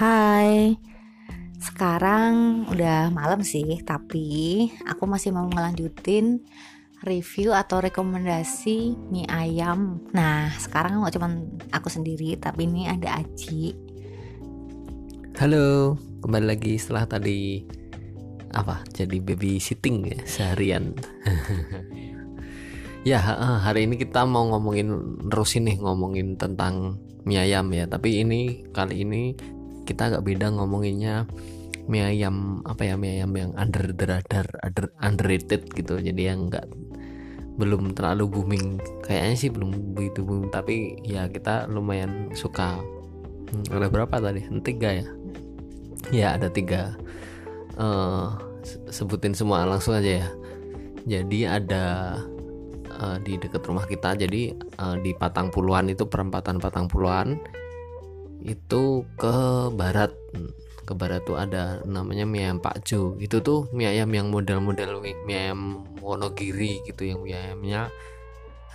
Hai, sekarang udah malam sih, tapi aku masih mau ngelanjutin review atau rekomendasi mie ayam. Nah, sekarang nggak cuma aku sendiri, tapi ini ada Aji. Halo, kembali lagi setelah tadi apa? Jadi baby sitting ya seharian. ya hari ini kita mau ngomongin terus ini ngomongin tentang mie ayam ya. Tapi ini kali ini kita agak beda ngomonginnya mie ayam apa ya mie ayam yang under the radar under, underrated gitu. Jadi yang enggak belum terlalu booming. Kayaknya sih belum begitu booming tapi ya kita lumayan suka. Hmm, ada berapa tadi? Tiga ya? Ya ada tiga. Uh, sebutin semua langsung aja ya. Jadi ada uh, di dekat rumah kita jadi uh, di Patang Puluhan itu perempatan Patang Puluhan itu ke barat. Ke barat tuh ada namanya mie ayam Pak Jo itu tuh mie ayam yang model-model mie ayam Wonogiri gitu yang mie ayamnya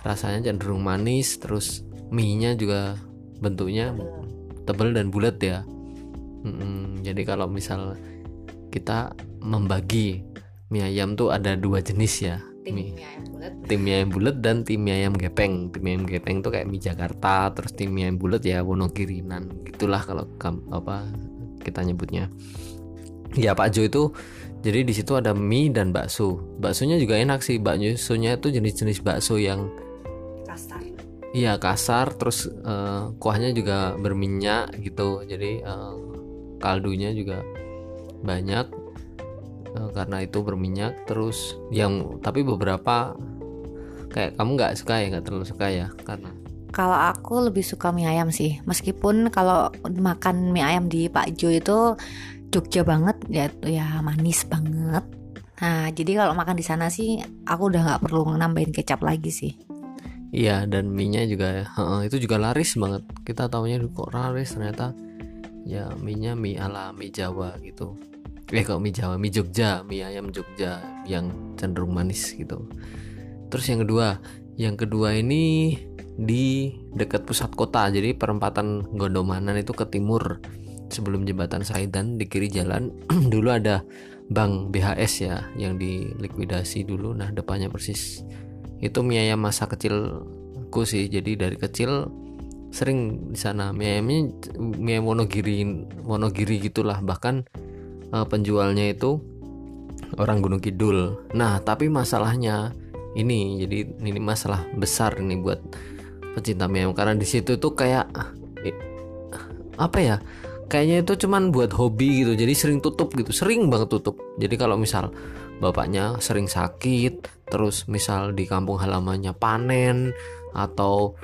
rasanya cenderung manis terus mie nya juga bentuknya tebal dan bulat ya. Hmm, jadi kalau misal kita membagi mie ayam tuh ada dua jenis ya Tim mie. ayam bulat. tim mie ayam bulat dan tim mie ayam gepeng. Tim mie ayam gepeng tuh kayak mie Jakarta terus tim mie ayam bulat ya Wonogirinan. Gitulah kalau apa kita nyebutnya. Ya Pak Jo itu jadi di situ ada mie dan bakso. Baksonya juga enak sih. Baksonya itu jenis-jenis bakso yang Kasar. iya kasar terus uh, kuahnya juga berminyak gitu. Jadi uh, kaldunya juga banyak karena itu berminyak terus yang tapi beberapa kayak kamu nggak suka ya nggak terlalu suka ya karena Kalau aku lebih suka mie ayam sih, meskipun kalau makan mie ayam di Pak Jo itu Jogja banget, ya ya manis banget. Nah, jadi kalau makan di sana sih, aku udah nggak perlu nambahin kecap lagi sih. Iya dan mie-nya juga heeh, itu juga laris banget. Kita taunya kok laris ternyata ya mie-nya mie ala mie Jawa gitu. Eh kok mie Jawa, mie Jogja, mie ayam Jogja yang cenderung manis gitu. Terus yang kedua, yang kedua ini di dekat pusat kota. Jadi perempatan Gondomanan itu ke timur sebelum jembatan Saidan di kiri jalan dulu ada Bank BHS ya yang dilikuidasi dulu. Nah, depannya persis itu mie ayam masa kecilku sih jadi dari kecil sering di sana mie ayamnya mie ayam Wonogiri Wonogiri gitulah bahkan uh, penjualnya itu orang Gunung Kidul. Nah tapi masalahnya ini jadi ini masalah besar ini buat pecinta ayam karena di situ tuh kayak eh, apa ya kayaknya itu cuman buat hobi gitu jadi sering tutup gitu sering banget tutup. Jadi kalau misal bapaknya sering sakit terus misal di kampung halamannya panen atau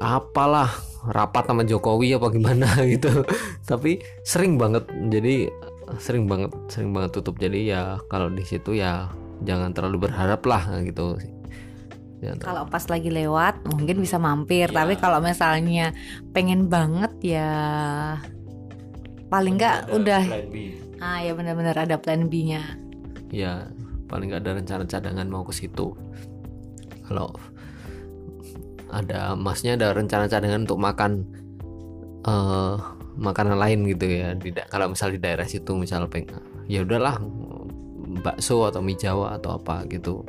apalah rapat sama Jokowi apa gimana gitu. Tapi sering banget jadi sering banget sering banget tutup jadi ya kalau di situ ya jangan terlalu berharap lah gitu Jangan terlalu- Kalau pas lagi lewat mungkin bisa mampir, Iya. tapi kalau misalnya pengen banget ya paling nggak udah ah ya benar-benar ada plan B-nya. ya paling nggak ada rencana cadangan mau ke situ kalau ada masnya ada rencana cadangan untuk makan eh makanan lain gitu ya. Di da- kalau misal di daerah situ misal peng ya udahlah bakso atau mie jawa atau apa gitu.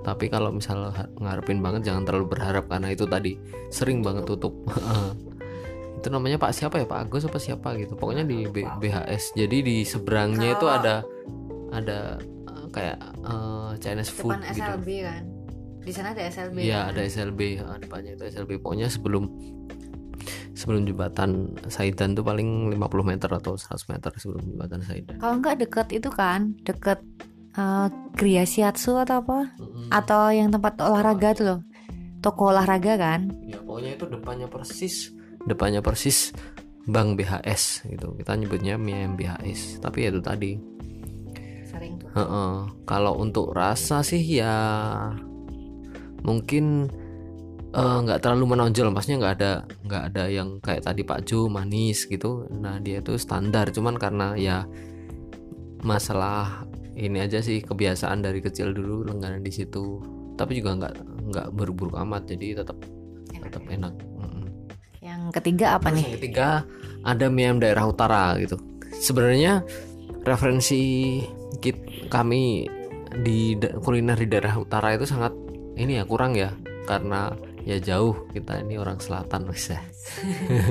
Tapi kalau misal ngarepin banget jangan terlalu berharap karena itu tadi sering banget tutup. Itu namanya Pak siapa ya? Pak Agus apa siapa gitu. Pokoknya di B- BHS jadi di seberangnya itu ada ada uh, kayak uh, Chinese food Depan gitu SLB kan. Di sana ada SLB. Iya kan? ada SLB uh, depannya itu SLB pokoknya sebelum sebelum jembatan Saidan tuh paling 50 meter atau 100 meter sebelum jembatan Saidan Kalau nggak deket itu kan, deket uh, Gria Shiatsu atau apa? Atau yang tempat olahraga tuh loh. Toko olahraga kan? ya pokoknya itu depannya persis depannya persis Bank BHS gitu kita nyebutnya MIM BHS tapi ya itu tadi Sering tuh. Heeh. Kalau untuk rasa sih ya mungkin eh, nggak terlalu menonjol, maksudnya nggak ada nggak ada yang kayak tadi Pak Jo manis gitu. Nah dia itu standar, cuman karena ya masalah ini aja sih kebiasaan dari kecil dulu langganan di situ. Tapi juga nggak nggak buruk-buruk amat, jadi tetap tetap enak. Mm. Yang ketiga apa Terus nih? yang ketiga ada mie ayam daerah utara gitu sebenarnya referensi kit kami di kuliner di daerah utara itu sangat ini ya kurang ya karena ya jauh kita ini orang selatan wis ya.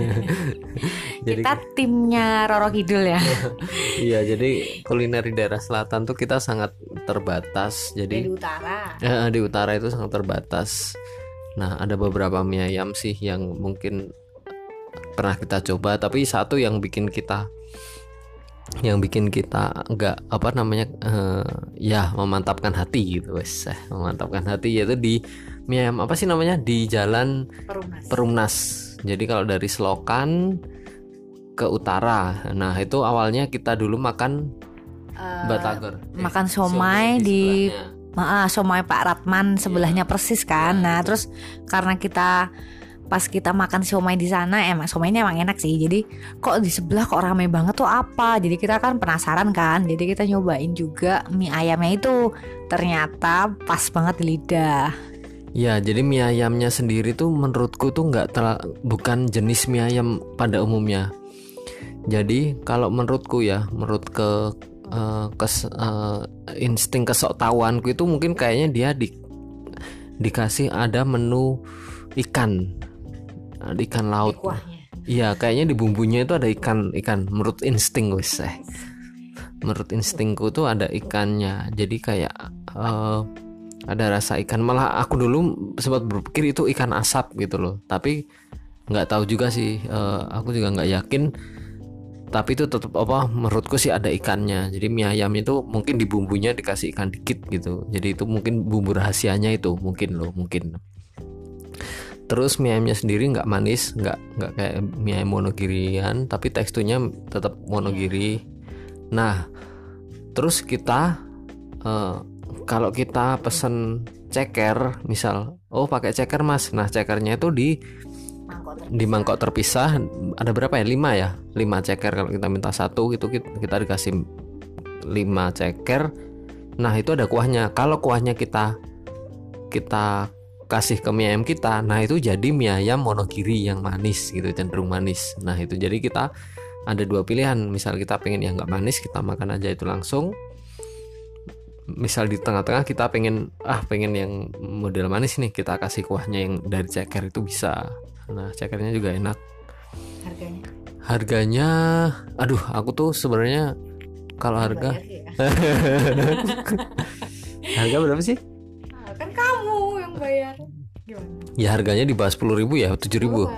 jadi Kita timnya Roro Kidul ya. iya jadi kuliner di daerah selatan tuh kita sangat terbatas jadi Di utara. Eh, di utara itu sangat terbatas. Nah, ada beberapa mie ayam sih yang mungkin pernah kita coba, tapi satu yang bikin kita yang bikin kita nggak apa namanya eh, ya memantapkan hati gitu wes eh, memantapkan hati yaitu di mie ayam apa sih namanya di jalan Perumnas. Perumnas jadi kalau dari Selokan ke utara nah itu awalnya kita dulu makan Eh, batagor Eh, makan somai di sebelahnya. Ah, somai Pak Ratman sebelahnya persis kan. Nah, terus karena kita pas kita makan somai di sana emang somainya emang enak sih. Jadi kok di sebelah kok rame banget tuh apa? Jadi kita kan penasaran kan. Jadi kita nyobain juga mie ayamnya itu. Ternyata pas banget di lidah. Ya, jadi mie ayamnya sendiri tuh menurutku tuh nggak bukan jenis mie ayam pada umumnya. Jadi kalau menurutku ya, menurut ke eh, kes, eh, insting kesoktahuanku itu mungkin kayaknya dia di dikasih ada menu ikan, ada ikan laut. Iya, kayaknya di bumbunya itu ada ikan ikan. Menurut insting wes eh. Menurut instingku tuh ada ikannya. Jadi kayak eh, ada rasa ikan. Malah aku dulu sempat berpikir itu ikan asap gitu loh. Tapi nggak tahu juga sih. eh, aku juga nggak yakin. Tapi itu tetap apa? Menurutku sih ada ikannya. Jadi mie ayam itu mungkin di bumbunya dikasih ikan dikit gitu. Jadi itu mungkin bumbu rahasianya itu mungkin loh mungkin. Terus mie ayamnya sendiri nggak manis, nggak nggak kayak mie ayam monogirian, tapi teksturnya tetap monogiri. Nah, terus kita eh, kalau kita pesen ceker, misal, oh pakai ceker mas, nah cekernya itu di Mangkok di mangkok terpisah ada berapa ya? Lima ya, lima ceker kalau kita minta satu gitu kita, kita dikasih lima ceker. Nah itu ada kuahnya. Kalau kuahnya kita kita kasih ke mie ayam kita, nah itu jadi mie ayam monogiri yang manis gitu, cenderung manis. Nah itu jadi kita ada dua pilihan. Misal kita pengen yang nggak manis, kita makan aja itu langsung. Misal di tengah-tengah kita pengen ah pengen yang model manis nih, kita kasih kuahnya yang dari ceker itu bisa. Nah cekernya juga enak. harganya. Harganya, aduh aku tuh sebenarnya kalau harga Bayar ya. harga berapa sih? Ah, kan kamu yang bayar. Gimana? Ya harganya di bawah sepuluh ribu ya, tujuh ribu.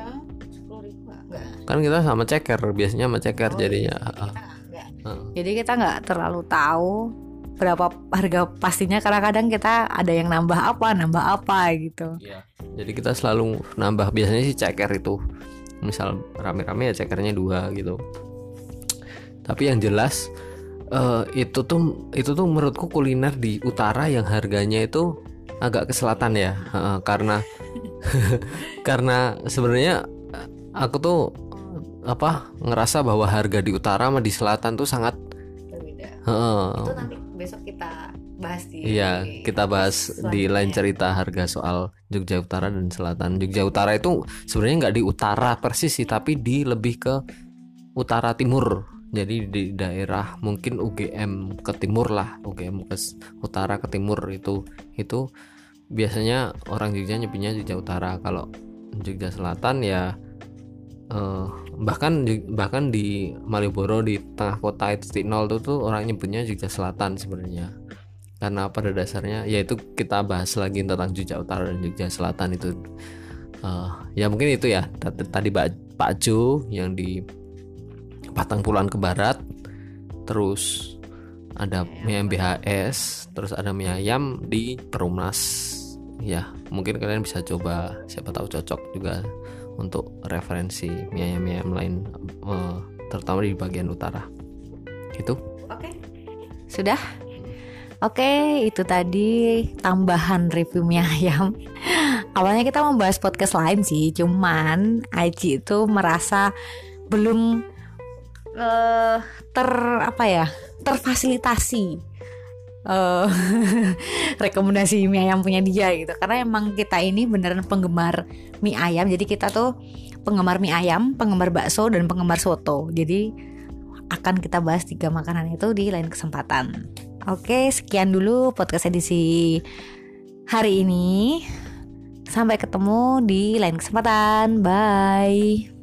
Sepuluh ribu enggak? Kan kita sama ceker, biasanya sama ceker Oh, jadinya. iya. ah, Kita enggak. ah. Jadi kita nggak terlalu tahu berapa harga pastinya karena kadang kita ada yang nambah apa, nambah apa gitu. Iya. Jadi kita selalu nambah biasanya sih ceker itu. Misal rame-rame ya cekernya dua gitu. Tapi yang jelas eh, itu tuh itu tuh menurutku kuliner di utara yang harganya itu agak ke selatan ya, Heeh, karena karena sebenarnya aku tuh apa ngerasa bahwa harga di utara sama di selatan tuh sangat Berbeda. heeh, Itu nanti bahas di Iya, kita bahas di lain cerita harga soal Jogja Utara dan Selatan. Jogja Utara itu sebenarnya nggak di utara persis sih, tapi di lebih ke utara timur. Jadi di daerah mungkin UGM ke timur lah, UGM ke utara ke timur itu itu biasanya orang Jogja nyebutnya Jogja Utara. Kalau Jogja Selatan ya eh, bahkan di- bahkan di Malioboro di tengah kota itu titik nol itu tuh orang nyebutnya Jogja Selatan sebenarnya karena pada dasarnya yaitu kita bahas lagi tentang Jogja Utara dan Jogja Selatan itu. Eh, ya mungkin itu ya. Tadi Pak Jo yang di Patang Pulaan ke Barat. Terus ada mie ayam BHS terus ada mie ayam di Perumnas. Ya mungkin kalian bisa coba. Siapa tahu cocok juga untuk referensi mie ayam mie ayam lain eh, terutama di bagian utara. Itu Oke. Sudah? Oke, itu tadi tambahan review mie ayam. Awalnya kita membahas podcast lain sih, cuman Aji itu merasa belum uh, ter apa ya terfasilitasi uh, rekomendasi mie ayam punya dia gitu karena emang kita ini beneran penggemar mie ayam jadi kita tuh penggemar mie ayam penggemar bakso dan penggemar soto jadi akan kita bahas tiga makanan itu di lain kesempatan. Oke, sekian dulu podcast edisi hari ini. Sampai ketemu di lain kesempatan. Bye.